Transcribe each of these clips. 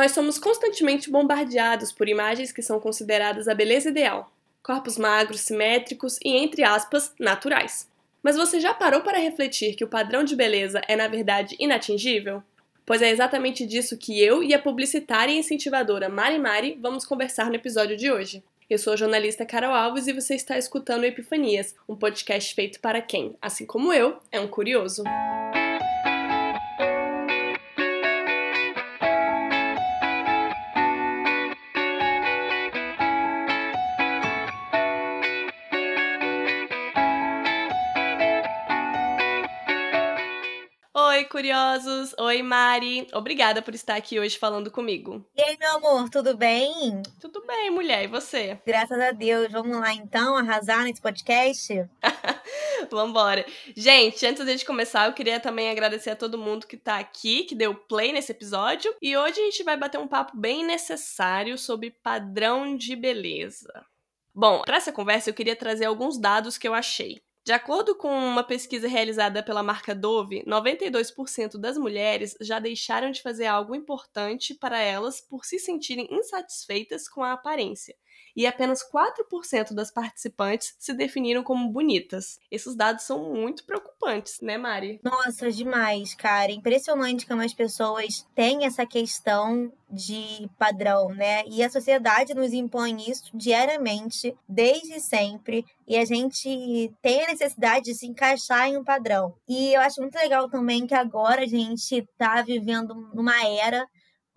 Nós somos constantemente bombardeados por imagens que são consideradas a beleza ideal. Corpos magros, simétricos e, entre aspas, naturais. Mas você já parou para refletir que o padrão de beleza é, na verdade, inatingível? Pois é exatamente disso que eu e a publicitária e incentivadora Mari Mari vamos conversar no episódio de hoje. Eu sou a jornalista Carol Alves e você está escutando Epifanias, um podcast feito para quem, assim como eu, é um curioso. Curiosos! Oi, Mari! Obrigada por estar aqui hoje falando comigo. E aí, meu amor, tudo bem? Tudo bem, mulher, e você? Graças a Deus. Vamos lá então arrasar nesse podcast? Vambora. Gente, antes de começar, eu queria também agradecer a todo mundo que tá aqui, que deu play nesse episódio. E hoje a gente vai bater um papo bem necessário sobre padrão de beleza. Bom, para essa conversa eu queria trazer alguns dados que eu achei. De acordo com uma pesquisa realizada pela marca Dove, 92% das mulheres já deixaram de fazer algo importante para elas por se sentirem insatisfeitas com a aparência e apenas 4% das participantes se definiram como bonitas. Esses dados são muito preocupantes, né, Mari? Nossa, demais, cara. Impressionante como as pessoas têm essa questão de padrão, né? E a sociedade nos impõe isso diariamente, desde sempre, e a gente tem a necessidade de se encaixar em um padrão. E eu acho muito legal também que agora a gente tá vivendo numa era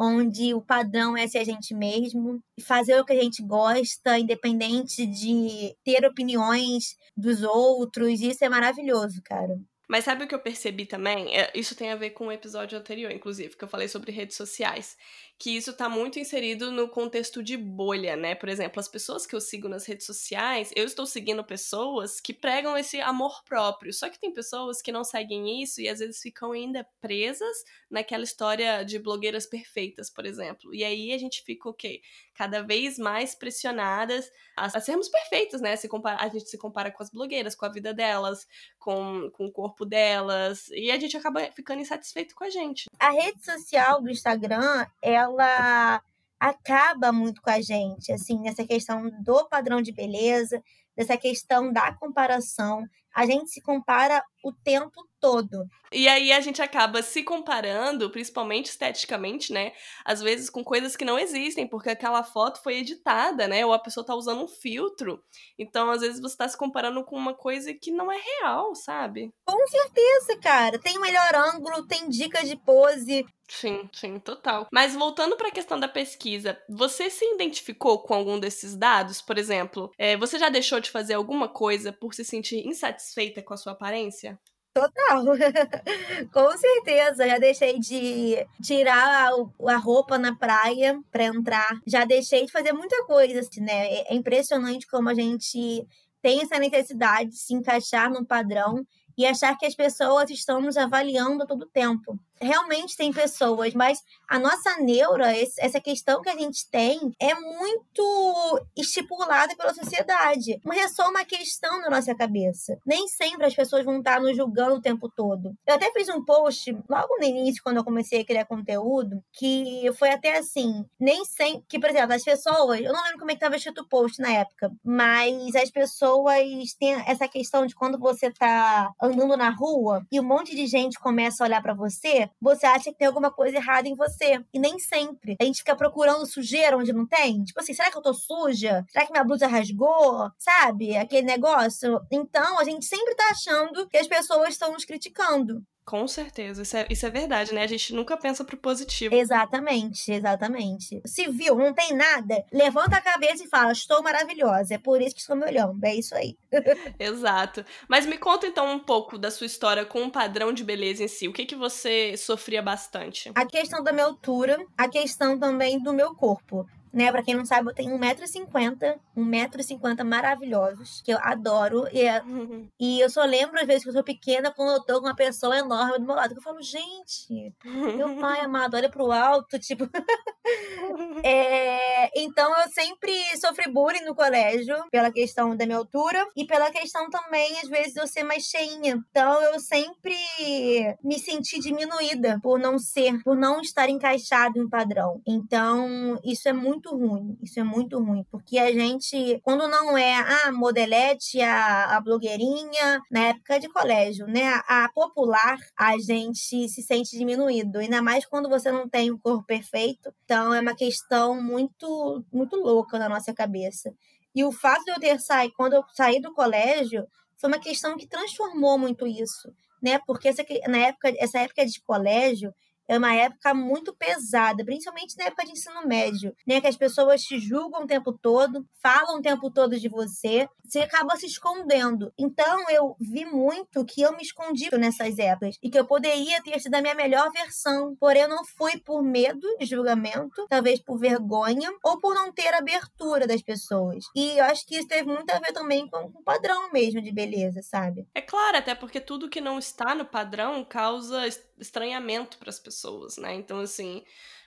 onde o padrão é ser a gente mesmo, fazer o que a gente gosta, independente de ter opiniões dos outros. Isso é maravilhoso, cara. Mas sabe o que eu percebi também? É, isso tem a ver com o episódio anterior, inclusive, que eu falei sobre redes sociais. Que isso tá muito inserido no contexto de bolha, né? Por exemplo, as pessoas que eu sigo nas redes sociais, eu estou seguindo pessoas que pregam esse amor próprio. Só que tem pessoas que não seguem isso e às vezes ficam ainda presas naquela história de blogueiras perfeitas, por exemplo. E aí a gente fica o quê? Cada vez mais pressionadas a, a sermos perfeitas, né? Se compara, a gente se compara com as blogueiras, com a vida delas, com, com o corpo delas, e a gente acaba ficando insatisfeito com a gente. A rede social do Instagram, ela acaba muito com a gente, assim, nessa questão do padrão de beleza, dessa questão da comparação. A gente se compara o tempo todo. E aí a gente acaba se comparando, principalmente esteticamente, né? Às vezes com coisas que não existem, porque aquela foto foi editada, né? Ou a pessoa tá usando um filtro. Então, às vezes você tá se comparando com uma coisa que não é real, sabe? Com certeza, cara. Tem melhor ângulo, tem dicas de pose. Sim, sim, total. Mas voltando para a questão da pesquisa, você se identificou com algum desses dados? Por exemplo, é, você já deixou de fazer alguma coisa por se sentir insatisfeita com a sua aparência? Total. Com certeza. Já deixei de tirar a, roupa na praia para entrar. Já deixei de fazer muita coisa, assim, né? É, é impressionante como a gente tem essa necessidade de se encaixar num padrão e achar que as pessoas estão nos avaliando a todo tempo realmente tem pessoas, mas a nossa neura, essa questão que a gente tem, é muito estipulada pela sociedade. Mas é só uma questão na nossa cabeça. Nem sempre as pessoas vão estar nos julgando o tempo todo. Eu até fiz um post logo no início, quando eu comecei a criar conteúdo, que foi até assim, nem sempre, que, por exemplo, as pessoas, eu não lembro como é que estava escrito o post na época, mas as pessoas têm essa questão de quando você tá andando na rua e um monte de gente começa a olhar para você, você acha que tem alguma coisa errada em você. E nem sempre. A gente fica procurando sujeira onde não tem. Tipo assim, será que eu tô suja? Será que minha blusa rasgou? Sabe? Aquele negócio. Então, a gente sempre tá achando que as pessoas estão nos criticando. Com certeza, isso é, isso é verdade, né? A gente nunca pensa pro positivo. Exatamente, exatamente. Se viu, não tem nada, levanta a cabeça e fala: Estou maravilhosa. É por isso que estou me olhando. É isso aí. Exato. Mas me conta então um pouco da sua história com o padrão de beleza em si. O que, que você sofria bastante? A questão da minha altura, a questão também do meu corpo né? Pra quem não sabe, eu tenho 1,50m, 1,50m maravilhosos, que eu adoro. E, uhum. e eu só lembro, às vezes, que eu sou pequena quando eu tô com uma pessoa enorme do meu lado. Que eu falo, gente, meu pai amado, olha pro alto, tipo. é, então eu sempre sofri bullying no colégio, pela questão da minha altura e pela questão também, às vezes, de eu ser mais cheinha. Então eu sempre me senti diminuída por não ser, por não estar encaixado em padrão. Então, isso é muito ruim. Isso é muito ruim. Porque a gente, quando não é a modelete, a, a blogueirinha, na época de colégio, né? A, popular, a gente se sente diminuído. Ainda mais quando você não tem o corpo perfeito. Então, é uma questão muito, muito louca na nossa cabeça. E o fato de eu ter saído, quando eu saí do colégio, foi uma questão que transformou muito isso, né? Porque essa, na época, essa época de colégio, é uma época muito pesada, principalmente na época de ensino médio, né? Que as pessoas te julgam o tempo todo, falam o tempo todo de você, você acaba se escondendo. Então eu vi muito que eu me escondi nessas épocas e que eu poderia ter sido a minha melhor versão, porém eu não fui por medo de julgamento, talvez por vergonha ou por não ter abertura das pessoas. E eu acho que isso teve muito a ver também com o padrão mesmo de beleza, sabe? É claro, até porque tudo que não está no padrão causa estranhamento para as pessoas, né? Então, assim,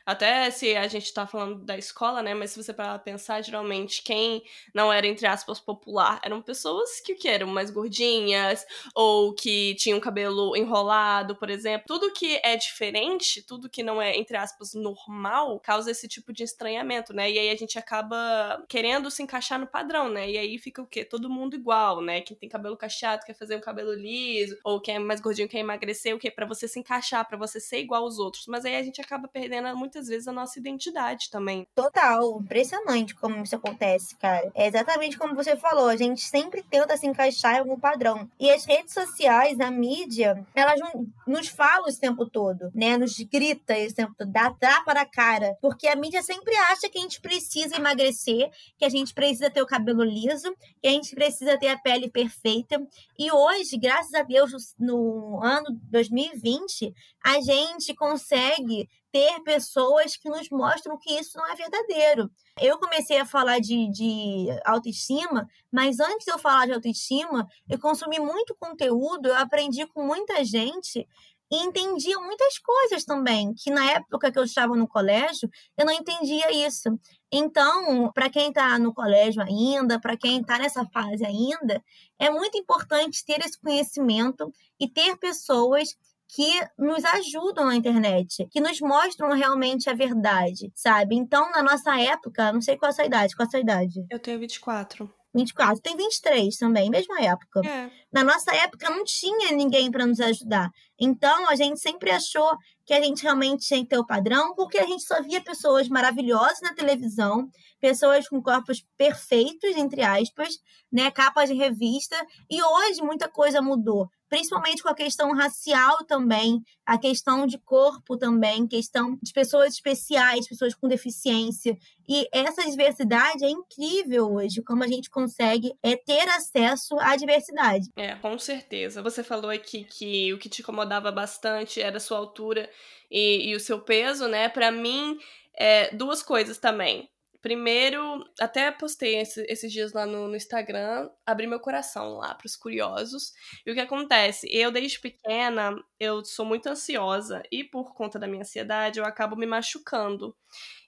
até se a gente tá falando da escola, né? Mas se você parar pensar, geralmente quem não era, entre aspas, popular eram pessoas que, que eram mais gordinhas ou que tinham cabelo enrolado, por exemplo. Tudo que é diferente, tudo que não é, entre aspas, normal, causa esse tipo de estranhamento, né? E aí a gente acaba querendo se encaixar no padrão, né? E aí fica o quê? Todo mundo igual, né? Quem tem cabelo cacheado quer fazer um cabelo liso, ou quem é mais gordinho quer emagrecer, o quê? Para você se encaixar, para você ser igual aos outros. Mas aí a gente acaba perdendo muito muitas vezes a nossa identidade também. Total, impressionante como isso acontece, cara. É exatamente como você falou, a gente sempre tenta se encaixar em algum padrão. E as redes sociais, a mídia, elas nos falam esse tempo todo, né? Nos grita esse tempo todo, dá tapa na cara. Porque a mídia sempre acha que a gente precisa emagrecer, que a gente precisa ter o cabelo liso, que a gente precisa ter a pele perfeita. E hoje, graças a Deus, no ano 2020, a gente consegue ter pessoas que nos mostram que isso não é verdadeiro. Eu comecei a falar de, de autoestima, mas antes de eu falar de autoestima, eu consumi muito conteúdo, eu aprendi com muita gente e entendia muitas coisas também, que na época que eu estava no colégio, eu não entendia isso. Então, para quem está no colégio ainda, para quem está nessa fase ainda, é muito importante ter esse conhecimento e ter pessoas que nos ajudam na internet, que nos mostram realmente a verdade, sabe? Então, na nossa época, não sei qual é a sua idade, qual é a sua idade? Eu tenho 24. 24. Tem 23 também, mesma época. É. Na nossa época não tinha ninguém para nos ajudar. Então a gente sempre achou que a gente realmente tinha que ter o padrão, porque a gente só via pessoas maravilhosas na televisão, pessoas com corpos perfeitos, entre aspas, né, capas de revista, e hoje muita coisa mudou principalmente com a questão racial também, a questão de corpo também, questão de pessoas especiais, pessoas com deficiência. E essa diversidade é incrível hoje, como a gente consegue é, ter acesso à diversidade. É, com certeza. Você falou aqui que o que te incomodava bastante era a sua altura e, e o seu peso, né? Para mim, é, duas coisas também. Primeiro, até postei esse, esses dias lá no, no, Instagram, abri meu coração lá para os curiosos. E o que acontece? Eu, desde pequena, eu sou muito ansiosa e por conta da minha ansiedade, eu acabo me machucando.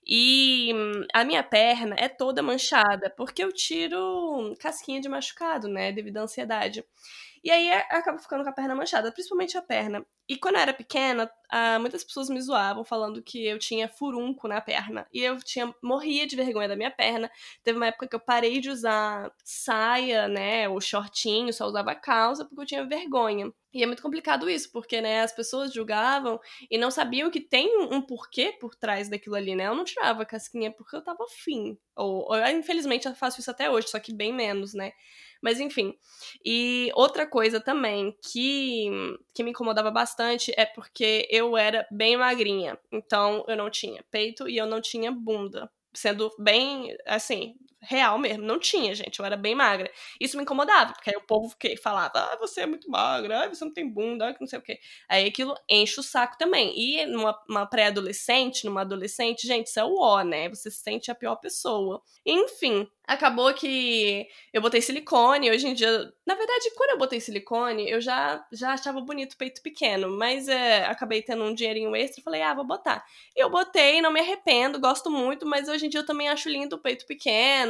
E a minha perna é toda manchada, porque eu tiro casquinha de machucado, né, devido à ansiedade. E aí é, acaba ficando com a perna manchada, principalmente a perna. E quando eu era pequena, ah, muitas pessoas me zoavam falando que eu tinha furunco na perna. E eu tinha morria de vergonha da minha perna. Teve uma época que eu parei de usar saia, né, ou shortinho, só usava calça porque eu tinha vergonha. E é muito complicado isso, porque, né, as pessoas julgavam e não sabiam que tem um porquê por trás daquilo ali, né? Eu não tirava casquinha porque eu tava afim. Ou, ou infelizmente eu faço isso até hoje, só que bem menos, né? Mas enfim. E outra coisa também que, que me incomodava bastante é porque eu era bem magrinha. Então eu não tinha peito e eu não tinha bunda. Sendo bem, assim, real mesmo. Não tinha, gente. Eu era bem magra. Isso me incomodava, porque aí o povo que falava, ah, você é muito magra, ah, você não tem bunda, ah, não sei o quê. Aí aquilo enche o saco também. E numa pré-adolescente, numa adolescente, gente, isso é o ó, né? Você se sente a pior pessoa. Enfim, acabou que eu botei silicone. Hoje em dia, na verdade, quando eu botei silicone, eu já, já achava bonito o peito pequeno, mas é, acabei tendo um dinheirinho extra e falei, ah, vou botar. Eu botei, não me arrependo, gosto muito, mas hoje em dia eu também acho lindo o peito pequeno.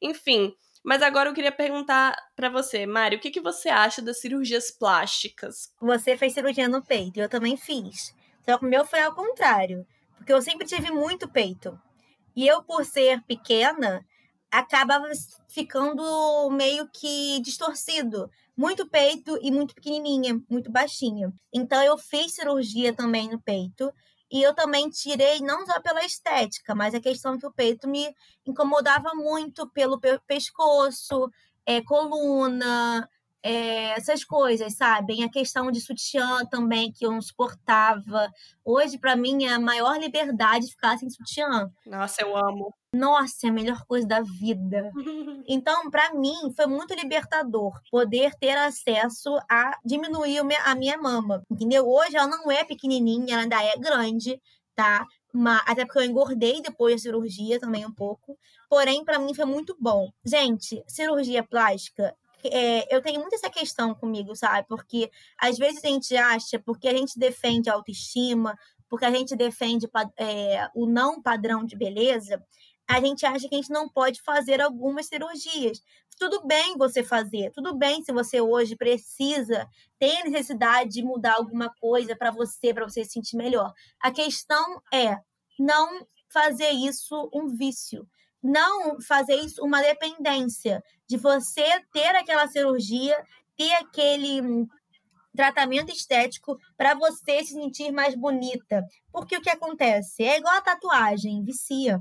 Enfim. Mas agora eu queria perguntar para você, Mari, o que, que você acha das cirurgias plásticas? Você fez cirurgia no peito, eu também fiz. Só que o meu foi ao contrário, porque eu sempre tive muito peito. E eu, por ser pequena, acabava ficando meio que distorcido. Muito peito e muito pequenininha, muito baixinha. Então eu fiz cirurgia também no peito. E eu também tirei, não só pela estética, mas a questão que o peito me incomodava muito pelo pescoço, é, coluna, é, essas coisas, sabem? A questão de sutiã também, que eu não suportava. Hoje, para mim, é a maior liberdade ficar sem sutiã. Nossa, eu amo. Nossa, é a melhor coisa da vida. Então, para mim, foi muito libertador poder ter acesso a diminuir a minha mama, entendeu? Hoje ela não é pequenininha, ela ainda é grande, tá? Mas, até porque eu engordei depois da cirurgia também um pouco. Porém, para mim foi muito bom. Gente, cirurgia plástica é, eu tenho muito essa questão comigo, sabe? Porque às vezes a gente acha, porque a gente defende a autoestima, porque a gente defende é, o não padrão de beleza, a gente acha que a gente não pode fazer algumas cirurgias. Tudo bem você fazer, tudo bem se você hoje precisa, tem necessidade de mudar alguma coisa para você, para você se sentir melhor. A questão é não fazer isso um vício não fazer isso uma dependência de você ter aquela cirurgia, ter aquele tratamento estético para você se sentir mais bonita. Porque o que acontece? É igual a tatuagem, vicia.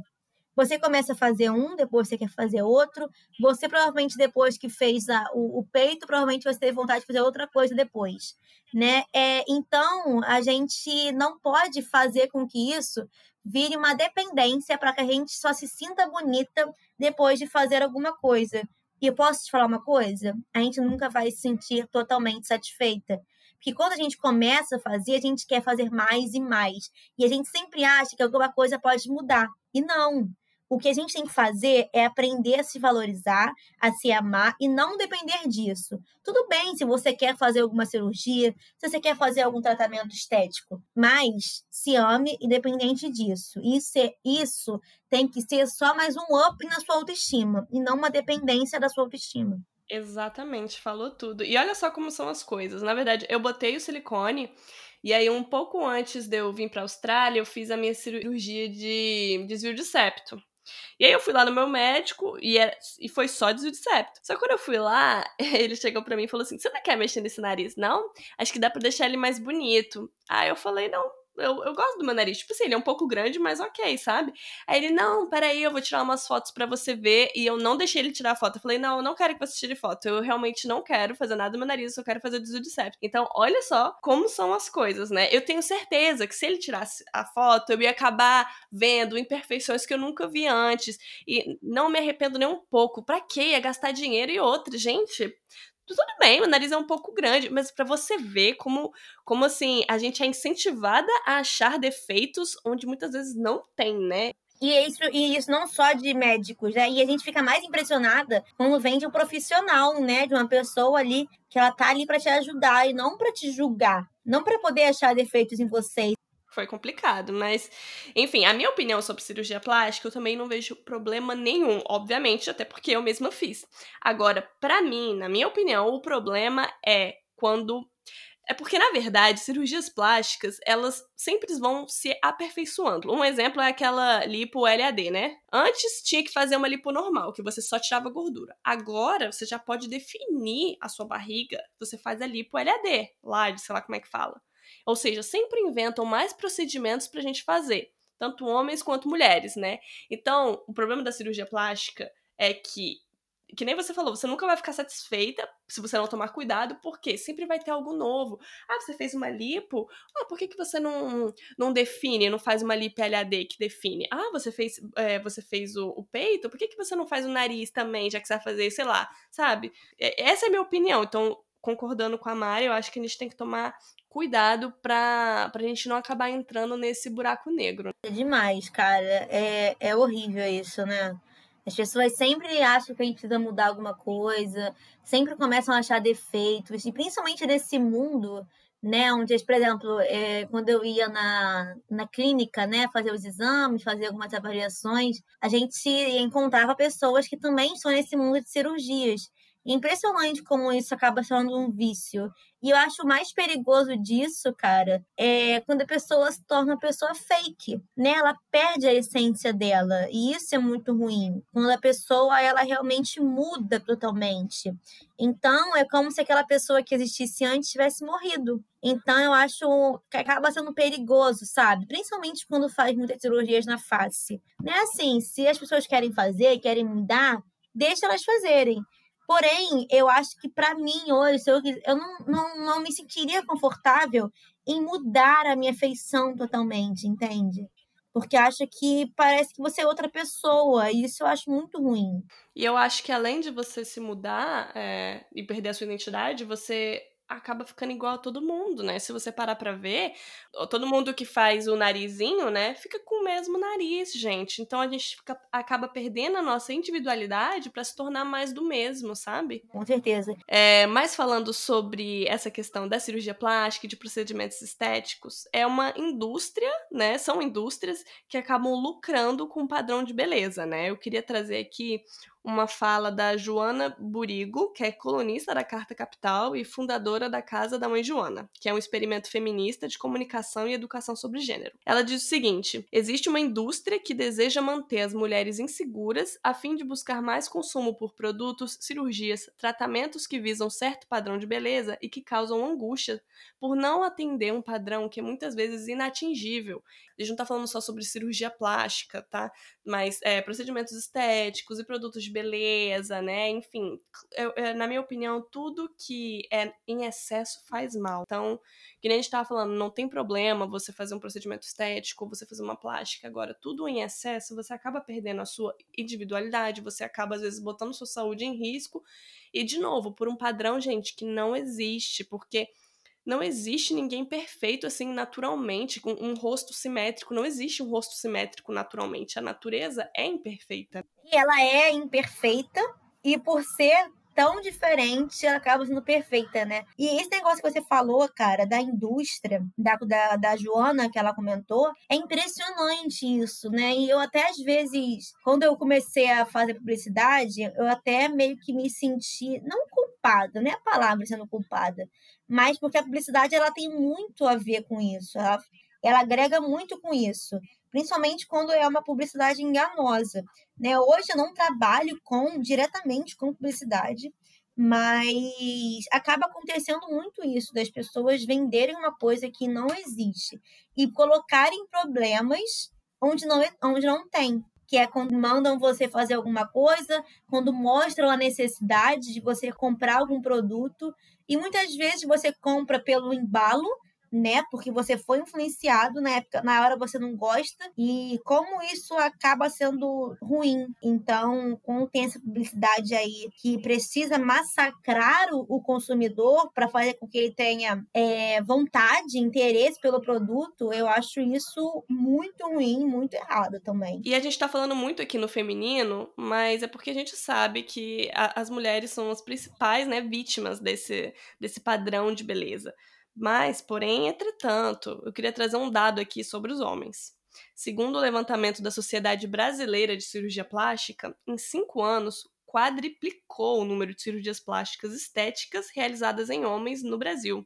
Você começa a fazer um, depois você quer fazer outro. Você provavelmente depois que fez a, o, o, peito, provavelmente você teve vontade de fazer outra coisa depois, né? É, então a gente não pode fazer com que isso vire uma dependência para que a gente só se sinta bonita depois de fazer alguma coisa. E eu posso te falar uma coisa? A gente nunca vai se sentir totalmente satisfeita. Porque quando a gente começa a fazer, a gente quer fazer mais e mais. E a gente sempre acha que alguma coisa pode mudar. E não. O que a gente tem que fazer é aprender a se valorizar, a se amar e não depender disso. Tudo bem se você quer fazer alguma cirurgia, se você quer fazer algum tratamento estético, mas se ame independente disso. Isso, é, isso tem que ser só mais um up na sua autoestima e não uma dependência da sua autoestima. Exatamente, falou tudo. E olha só como são as coisas. Na verdade, eu botei o silicone e aí, um pouco antes de eu vir para a Austrália, eu fiz a minha cirurgia de desvio de septo. E aí eu fui lá no meu médico e, era, e foi só desvio de septo. Só que quando eu fui lá, ele chegou pra mim e falou assim: Você não quer mexer nesse nariz, não? Acho que dá pra deixar ele mais bonito. Aí eu falei: Não, eu, eu gosto do meu nariz. Tipo assim, ele é um pouco grande, mas ok, sabe? Aí ele, não, peraí, eu vou tirar umas fotos para você ver. E eu não deixei ele tirar foto. Eu falei, não, eu não quero que você tire foto. Eu realmente não quero fazer nada do meu nariz, eu só quero fazer o desvio de septo. Então, olha só como são as coisas, né? Eu tenho certeza que se ele tirasse a foto, eu ia acabar vendo imperfeições que eu nunca vi antes. E não me arrependo nem um pouco. Pra quê? Ia gastar dinheiro e outra. Gente, tudo bem, o nariz é um pouco grande, mas para você ver como, como assim, a gente é incentivada a achar defeitos onde muitas vezes não tem, né? E isso, e isso não só de médicos, né? E a gente fica mais impressionada quando vem de um profissional, né? De uma pessoa ali que ela tá ali para te ajudar e não para te julgar, não para poder achar defeitos em você foi complicado, mas enfim, a minha opinião sobre cirurgia plástica, eu também não vejo problema nenhum, obviamente, até porque eu mesma fiz. Agora, para mim, na minha opinião, o problema é quando é porque, na verdade, cirurgias plásticas, elas sempre vão se aperfeiçoando. Um exemplo é aquela lipo LAD, né? Antes tinha que fazer uma lipo normal, que você só tirava gordura. Agora, você já pode definir a sua barriga, você faz a lipo LAD, lá, sei lá como é que fala. Ou seja, sempre inventam mais procedimentos para a gente fazer, tanto homens quanto mulheres, né? Então, o problema da cirurgia plástica é que que nem você falou, você nunca vai ficar satisfeita se você não tomar cuidado, porque sempre vai ter algo novo. Ah, você fez uma lipo? Ah, por que, que você não, não define, não faz uma lipo LAD que define? Ah, você fez, é, você fez o, o, peito? Por que, que você não faz o nariz também, já que você vai fazer, sei lá, sabe? Essa é a minha opinião. Então, concordando com a Mari, eu acho que a gente tem que tomar cuidado pra, pra gente não acabar entrando nesse buraco negro. É demais, cara. É, é horrível isso, né? As pessoas sempre acham que a gente precisa mudar alguma coisa, sempre começam a achar defeitos, e principalmente nesse mundo, né, onde, por exemplo, é, quando eu ia na, na clínica, né, fazer os exames, fazer algumas avaliações, a gente encontrava pessoas que também estão nesse mundo de cirurgias. Impressionante como isso acaba sendo um vício. E eu acho mais perigoso disso, cara, é quando a pessoa se torna uma pessoa fake, né? Ela perde a essência dela. E isso é muito ruim. Quando a pessoa, ela realmente muda totalmente. Então, é como se aquela pessoa que existisse antes tivesse morrido. Então, eu acho que acaba sendo perigoso, sabe? Principalmente quando faz muitas cirurgias na face. Não é assim, se as pessoas querem fazer, querem mudar, deixa elas fazerem. Porém, eu acho que para mim hoje, eu, eu não, não, não me sentiria confortável em mudar a minha feição totalmente, entende? Porque acho que parece que você é outra pessoa, e isso eu acho muito ruim. E eu acho que além de você se mudar é, e perder a sua identidade, você acaba ficando igual a todo mundo, né? Se você parar pra ver, todo mundo que faz o narizinho, né, fica com o mesmo nariz, gente. Então a gente fica, acaba perdendo a nossa individualidade para se tornar mais do mesmo, sabe? Com certeza. É, mas falando sobre essa questão da cirurgia plástica e de procedimentos estéticos, é uma indústria, né? São indústrias que acabam lucrando com o padrão de beleza, né? Eu queria trazer aqui uma fala da Joana Burigo, que é colunista da Carta Capital e fundadora da Casa da Mãe Joana, que é um experimento feminista de comunicação e educação sobre gênero. Ela diz o seguinte: existe uma indústria que deseja manter as mulheres inseguras a fim de buscar mais consumo por produtos, cirurgias, tratamentos que visam certo padrão de beleza e que causam angústia por não atender um padrão que é muitas vezes inatingível. A gente não está falando só sobre cirurgia plástica, tá? Mas é, procedimentos estéticos e produtos de beleza, né? Enfim, eu, eu, na minha opinião, tudo que é em excesso faz mal. Então, que nem a gente estava falando, não tem problema você fazer um procedimento estético você fazer uma plástica. Agora, tudo em excesso, você acaba perdendo a sua individualidade, você acaba, às vezes, botando sua saúde em risco. E, de novo, por um padrão, gente, que não existe, porque não existe ninguém perfeito assim naturalmente, com um rosto simétrico. Não existe um rosto simétrico naturalmente. A natureza é imperfeita. E ela é imperfeita, e por ser tão diferente, ela acaba sendo perfeita, né? E esse negócio que você falou, cara, da indústria, da, da, da Joana, que ela comentou, é impressionante isso, né? E eu até, às vezes, quando eu comecei a fazer publicidade, eu até meio que me senti, não culpada, não é a palavra sendo culpada, mas porque a publicidade, ela tem muito a ver com isso, ela, ela agrega muito com isso principalmente quando é uma publicidade enganosa. Né? Hoje eu não trabalho com diretamente com publicidade, mas acaba acontecendo muito isso das pessoas venderem uma coisa que não existe e colocarem problemas onde não, é, onde não tem. Que é quando mandam você fazer alguma coisa, quando mostram a necessidade de você comprar algum produto. E muitas vezes você compra pelo embalo, né? Porque você foi influenciado na época, na hora você não gosta e como isso acaba sendo ruim. Então, quando tem essa publicidade aí que precisa massacrar o, o consumidor para fazer com que ele tenha é, vontade, interesse pelo produto, eu acho isso muito ruim, muito errado também. E a gente tá falando muito aqui no feminino, mas é porque a gente sabe que a, as mulheres são as principais, né, vítimas desse, desse padrão de beleza. Mas, porém, entretanto, eu queria trazer um dado aqui sobre os homens. Segundo o levantamento da Sociedade Brasileira de Cirurgia Plástica, em cinco anos, quadriplicou o número de cirurgias plásticas estéticas realizadas em homens no Brasil.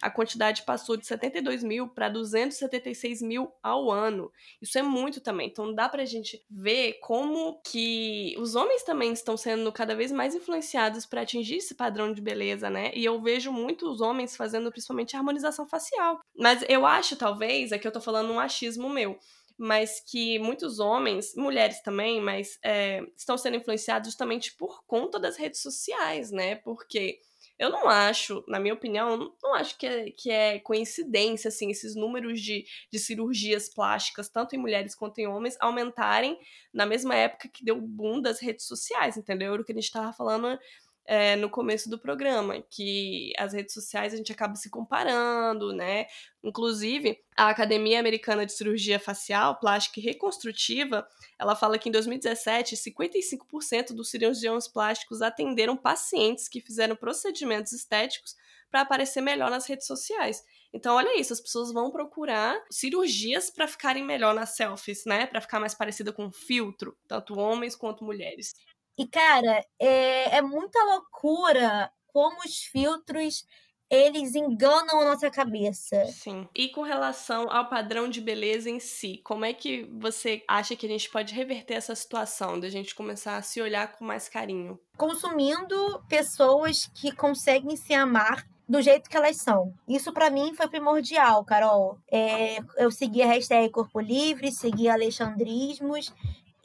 A quantidade passou de 72 mil para 276 mil ao ano. Isso é muito também. Então dá pra gente ver como que os homens também estão sendo cada vez mais influenciados para atingir esse padrão de beleza, né? E eu vejo muitos homens fazendo principalmente harmonização facial. Mas eu acho, talvez, aqui eu tô falando um achismo meu mas que muitos homens, mulheres também, mas é, estão sendo influenciados justamente por conta das redes sociais, né? Porque eu não acho, na minha opinião, não acho que é, que é coincidência, assim, esses números de, de cirurgias plásticas, tanto em mulheres quanto em homens, aumentarem na mesma época que deu o boom das redes sociais, entendeu? Era o que a gente estava falando é, no começo do programa, que as redes sociais a gente acaba se comparando, né? Inclusive, a Academia Americana de Cirurgia Facial, Plástica e Reconstrutiva, ela fala que em 2017, 55% dos cirurgiões plásticos atenderam pacientes que fizeram procedimentos estéticos para aparecer melhor nas redes sociais. Então, olha isso, as pessoas vão procurar cirurgias para ficarem melhor nas selfies, né? Para ficar mais parecida com filtro, tanto homens quanto mulheres. E, cara, é, é muita loucura como os filtros eles enganam a nossa cabeça. Sim. E com relação ao padrão de beleza em si, como é que você acha que a gente pode reverter essa situação, da gente começar a se olhar com mais carinho? Consumindo pessoas que conseguem se amar do jeito que elas são. Isso para mim foi primordial, Carol. É, eu segui a hashtag Corpo Livre, segui Alexandrismos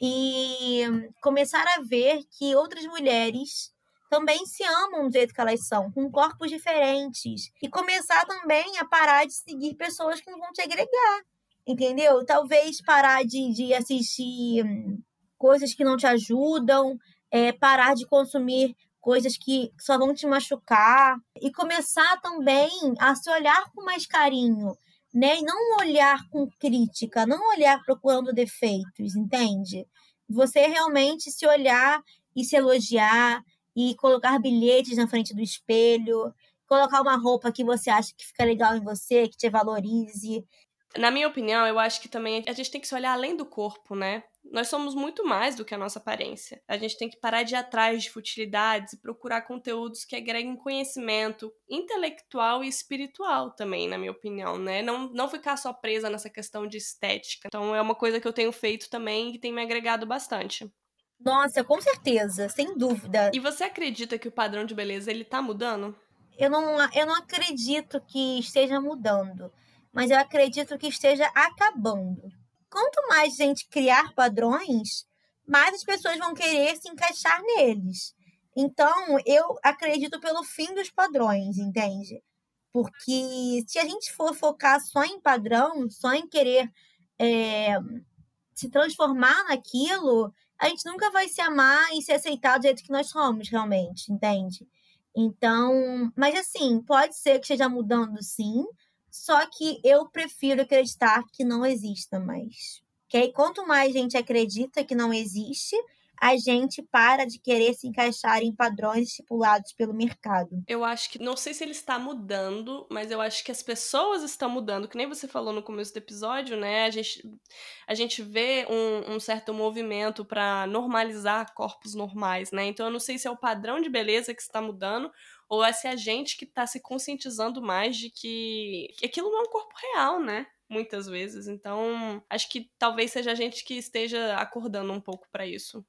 e começar a ver que outras mulheres também se amam do jeito que elas são, com corpos diferentes. E começar também a parar de seguir pessoas que não vão te agregar, entendeu? Talvez parar de, de assistir coisas que não te ajudam, é, parar de consumir coisas que só vão te machucar e começar também a se olhar com mais carinho né? E não olhar com crítica, não olhar procurando defeitos, entende? Você realmente se olhar e se elogiar e colocar bilhetes na frente do espelho, colocar uma roupa que você acha que fica legal em você, que te valorize. Na minha opinião, eu acho que também a gente tem que se olhar além do corpo, né? Nós somos muito mais do que a nossa aparência. A gente tem que parar de ir atrás de futilidades e procurar conteúdos que agreguem conhecimento intelectual e espiritual também, na minha opinião, né? Não, não ficar só presa nessa questão de estética. Então é uma coisa que eu tenho feito também e que tem me agregado bastante. Nossa, com certeza, sem dúvida. E você acredita que o padrão de beleza ele tá mudando? Eu não, eu não acredito que esteja mudando, mas eu acredito que esteja acabando quanto mais gente criar padrões, mais as pessoas vão querer se encaixar neles. Então, eu acredito pelo fim dos padrões, entende? Porque se a gente for focar só em padrão, só em querer é, se transformar naquilo, a gente nunca vai se amar e se aceitar do jeito que nós somos, realmente, entende? Então, mas assim, pode ser que esteja mudando sim, só que eu prefiro acreditar que não exista mais. Que aí, quanto mais gente acredita que não existe, a gente para de querer se encaixar em padrões estipulados pelo mercado. Eu acho que, não sei se ele está mudando, mas eu acho que as pessoas estão mudando, que nem você falou no começo do episódio, né? A gente, a gente vê um, um certo movimento para normalizar corpos normais, né? Então eu não sei se é o padrão de beleza que está mudando ou é se a gente que está se conscientizando mais de que, que aquilo não é um corpo real, né? Muitas vezes. Então, acho que talvez seja a gente que esteja acordando um pouco para isso.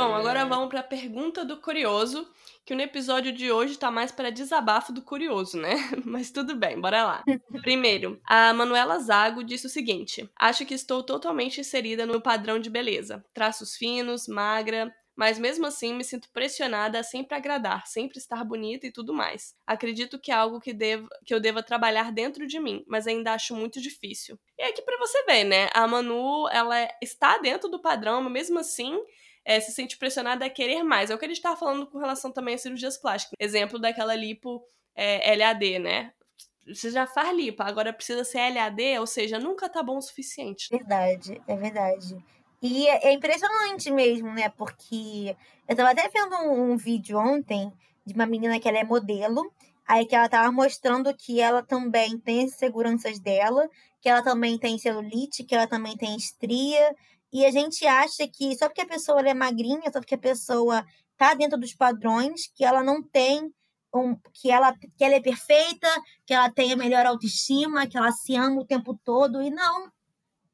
Bom, agora vamos para a pergunta do curioso, que no episódio de hoje tá mais para desabafo do curioso, né? Mas tudo bem, bora lá. Primeiro, a Manuela Zago disse o seguinte: Acho que estou totalmente inserida no padrão de beleza. Traços finos, magra, mas mesmo assim me sinto pressionada a sempre agradar, sempre estar bonita e tudo mais. Acredito que é algo que, devo, que eu deva trabalhar dentro de mim, mas ainda acho muito difícil. E aqui para você ver, né? A Manu, ela está dentro do padrão, mas mesmo assim é, se sente pressionada a querer mais. É o que a gente estava falando com relação também às cirurgias plásticas. Exemplo daquela lipo é, LAD, né? Você já faz lipo, agora precisa ser LAD, ou seja, nunca tá bom o suficiente. Verdade, é verdade. E é, é impressionante mesmo, né? Porque eu tava até vendo um, um vídeo ontem de uma menina que ela é modelo, aí que ela tava mostrando que ela também tem as seguranças dela, que ela também tem celulite, que ela também tem estria, e a gente acha que só porque a pessoa é magrinha, só porque a pessoa tá dentro dos padrões, que ela não tem um, que ela que ela é perfeita, que ela tem a melhor autoestima, que ela se ama o tempo todo e não.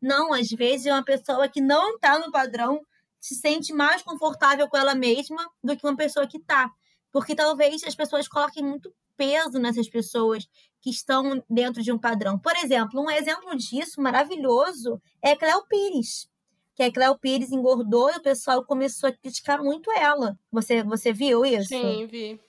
Não, às vezes é uma pessoa que não está no padrão se sente mais confortável com ela mesma do que uma pessoa que está. Porque talvez as pessoas coloquem muito peso nessas pessoas que estão dentro de um padrão. Por exemplo, um exemplo disso maravilhoso é Cléo Pires. Que a Cléo Pires engordou e o pessoal começou a criticar muito ela. Você, você viu isso? Sim, vi.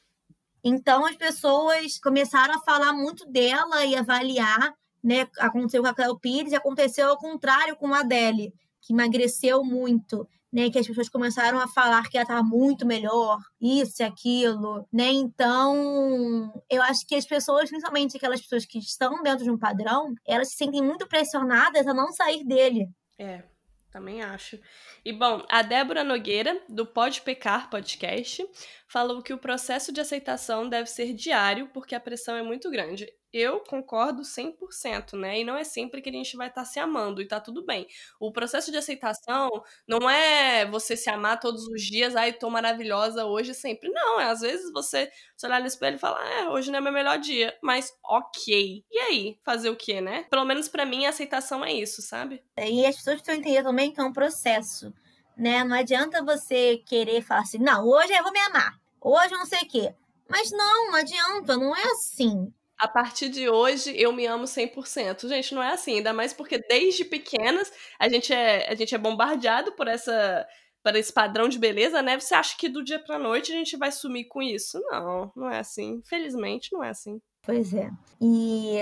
Então as pessoas começaram a falar muito dela e avaliar, né? Aconteceu com a Cléo Pires, aconteceu ao contrário com a Adele, que emagreceu muito né, que as pessoas começaram a falar que ela estava muito melhor, isso e aquilo, né? Então, eu acho que as pessoas, principalmente aquelas pessoas que estão dentro de um padrão, elas se sentem muito pressionadas a não sair dele. É, também acho. E bom, a Débora Nogueira, do Pode Pecar Podcast, falou que o processo de aceitação deve ser diário porque a pressão é muito grande eu concordo 100%, né? E não é sempre que a gente vai estar tá se amando e tá tudo bem. O processo de aceitação não é você se amar todos os dias, ai, tô maravilhosa hoje sempre. Não, é às vezes você, você olhar no espelho e falar, é, hoje não é meu melhor dia, mas ok. E aí? Fazer o quê, né? Pelo menos para mim, a aceitação é isso, sabe? E as pessoas precisam entender também que é um processo, né? Não adianta você querer falar assim, não, hoje eu vou me amar, hoje eu não sei o quê. Mas não, não adianta, não é assim a partir de hoje eu me amo 100%. Gente, não é assim, ainda mais porque desde pequenas a gente é, a gente é bombardeado por essa por esse padrão de beleza, né? Você acha que do dia pra noite a gente vai sumir com isso? Não, não é assim. Infelizmente, não é assim. Pois é. E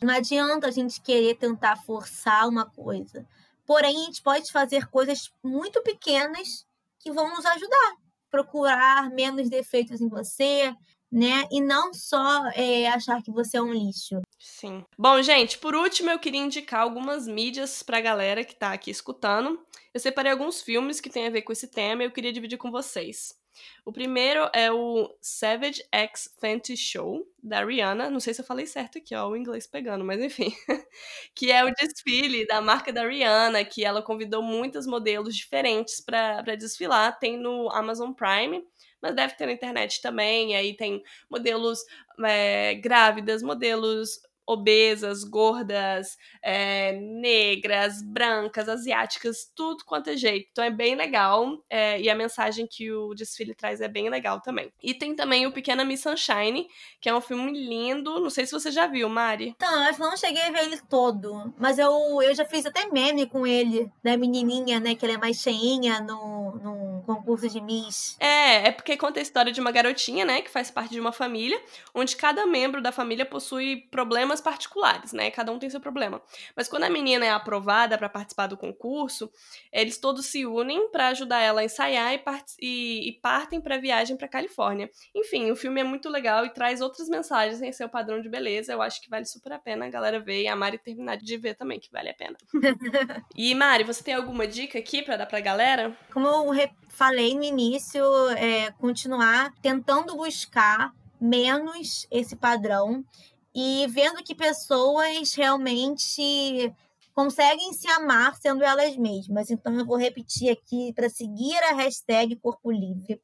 não adianta a gente querer tentar forçar uma coisa. Porém, a gente pode fazer coisas muito pequenas que vão nos ajudar. Procurar menos defeitos em você, né? E não só é, achar que você é um lixo. Sim. Bom, gente, por último eu queria indicar algumas mídias pra galera que tá aqui escutando. Eu separei alguns filmes que têm a ver com esse tema e eu queria dividir com vocês. O primeiro é o Savage X Fenty Show, da Rihanna. Não sei se eu falei certo aqui, ó, o inglês pegando, mas enfim. que é o desfile da marca da Rihanna, que ela convidou muitos modelos diferentes para desfilar. Tem no Amazon Prime mas deve ter na internet também. Aí tem modelos é, grávidas, modelos obesas, gordas, é, negras, brancas, asiáticas, tudo quanto é jeito. Então é bem legal é, e a mensagem que o desfile traz é bem legal também. E tem também o Pequena Miss Sunshine, que é um filme lindo. Não sei se você já viu, Mari. Então, eu não cheguei a ver ele todo, mas eu, eu já fiz até meme com ele, da menininha, né, que ela é mais cheinha no, no concurso de Miss. É, é porque conta a história de uma garotinha, né, que faz parte de uma família, onde cada membro da família possui problemas problemas particulares, né? Cada um tem seu problema. Mas quando a menina é aprovada para participar do concurso, eles todos se unem para ajudar ela a ensaiar e, e, e partem para a viagem para Califórnia. Enfim, o filme é muito legal e traz outras mensagens em seu padrão de beleza. Eu acho que vale super a pena a galera ver e a Mari terminar de ver também, que vale a pena. e Mari, você tem alguma dica aqui para dar pra galera? Como eu falei no início, é, continuar tentando buscar menos esse padrão e vendo que pessoas realmente conseguem se amar sendo elas mesmas. Então eu vou repetir aqui para seguir a hashtag Corpo Livre,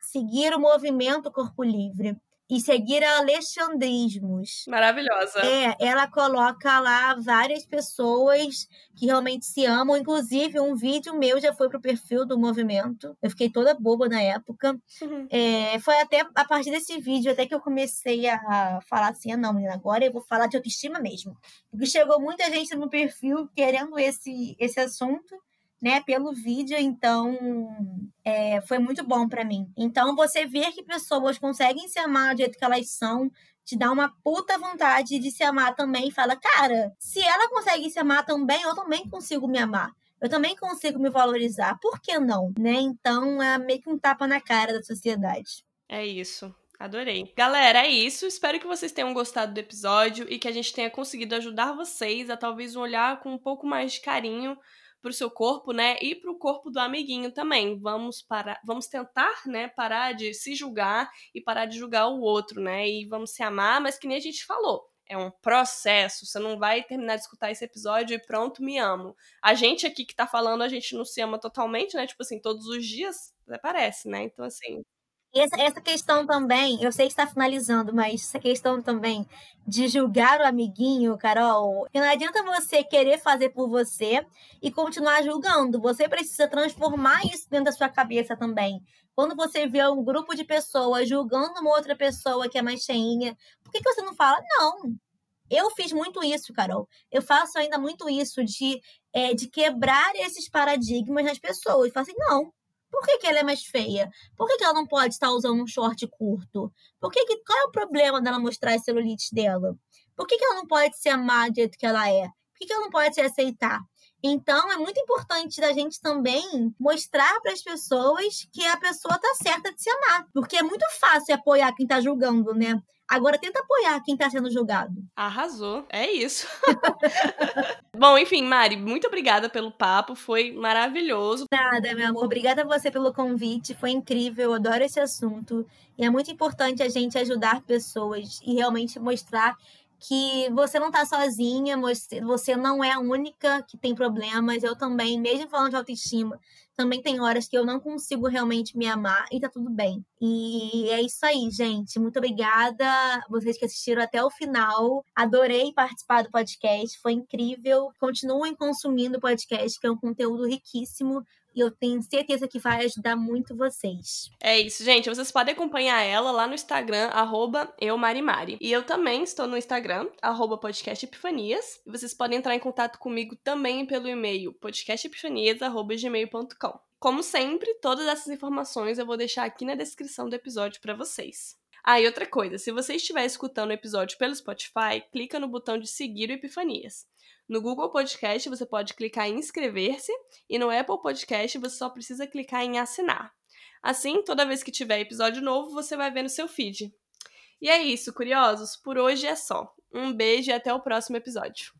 seguir o movimento Corpo Livre, e seguir a Alexandrismos. Maravilhosa. É, ela coloca lá várias pessoas que realmente se amam. Inclusive, um vídeo meu já foi pro perfil do movimento. Eu fiquei toda boba na época. Uhum. É, foi até a partir desse vídeo até que eu comecei a falar assim: ah, não, menina, agora eu vou falar de autoestima mesmo. Porque chegou muita gente no perfil querendo esse, esse assunto né, pelo vídeo, então é, foi muito bom para mim. Então você ver que pessoas conseguem se amar do jeito que elas são, te dá uma puta vontade de se amar também. Fala, cara, se ela consegue se amar também, eu também consigo me amar. Eu também consigo me valorizar. Por que não? Né? Então é meio que um tapa na cara da sociedade. É isso. Adorei. Galera, é isso. Espero que vocês tenham gostado do episódio e que a gente tenha conseguido ajudar vocês a talvez olhar com um pouco mais de carinho para o seu corpo, né? E para o corpo do amiguinho também. Vamos parar, vamos tentar, né? Parar de se julgar e parar de julgar o outro, né? E vamos se amar, mas que nem a gente falou. É um processo. Você não vai terminar de escutar esse episódio e pronto, me amo. A gente aqui que tá falando, a gente não se ama totalmente, né? Tipo assim, todos os dias, parece, né? Então, assim, Essa, essa questão também, eu sei que está finalizando, mas essa questão também de julgar o amiguinho, Carol, porque não adianta você querer fazer por você e continuar julgando. Você precisa transformar isso dentro da sua cabeça também. Quando você vê um grupo de pessoas julgando uma outra pessoa que é mais cheinha, por que, que você não fala? Não, eu fiz muito isso, Carol. Eu faço ainda muito isso de, é, de quebrar esses paradigmas nas pessoas. Eu falo assim, não, por que, que ela é mais feia? Por que, que ela não pode estar usando um short curto? Por que, que qual é o problema dela mostrar a celulite dela? Por que, que ela não pode se amar do jeito que ela é? Por que, que ela não pode se aceitar? Então, é muito importante da gente também mostrar para as pessoas que a pessoa tá certa de se amar. Porque é muito fácil apoiar quem tá julgando, né? Agora tenta apoiar quem tá sendo julgado. Arrasou. É isso. Bom, enfim, Mari, muito obrigada pelo papo. Foi maravilhoso. Nada, meu amor. Obrigada a você pelo convite. Foi incrível. Eu adoro esse assunto. E é muito importante a gente ajudar pessoas e realmente mostrar que você não tá sozinha, você não é a única que tem problemas. Eu também, mesmo falando de autoestima, também tem horas que eu não consigo realmente me amar e tá tudo bem. E é isso aí, gente. Muito obrigada. Vocês que assistiram até o final. Adorei participar do podcast, foi incrível. Continuem consumindo o podcast, que é um conteúdo riquíssimo e eu tenho certeza que vai ajudar muito vocês. É isso, gente. Vocês podem acompanhar ela lá no Instagram, arroba eumarimari. E eu também estou no Instagram, arroba podcastepifanias. E vocês podem entrar em contato comigo também pelo e-mail podcastepifanias.gmail.com. Como sempre, todas essas informações eu vou deixar aqui na descrição do episódio para vocês. Ah, e outra coisa, se você estiver escutando o episódio pelo Spotify, clica no botão de seguir o Epifanias. No Google Podcast você pode clicar em inscrever-se e no Apple Podcast você só precisa clicar em assinar. Assim, toda vez que tiver episódio novo, você vai ver no seu feed. E é isso, curiosos, por hoje é só. Um beijo e até o próximo episódio.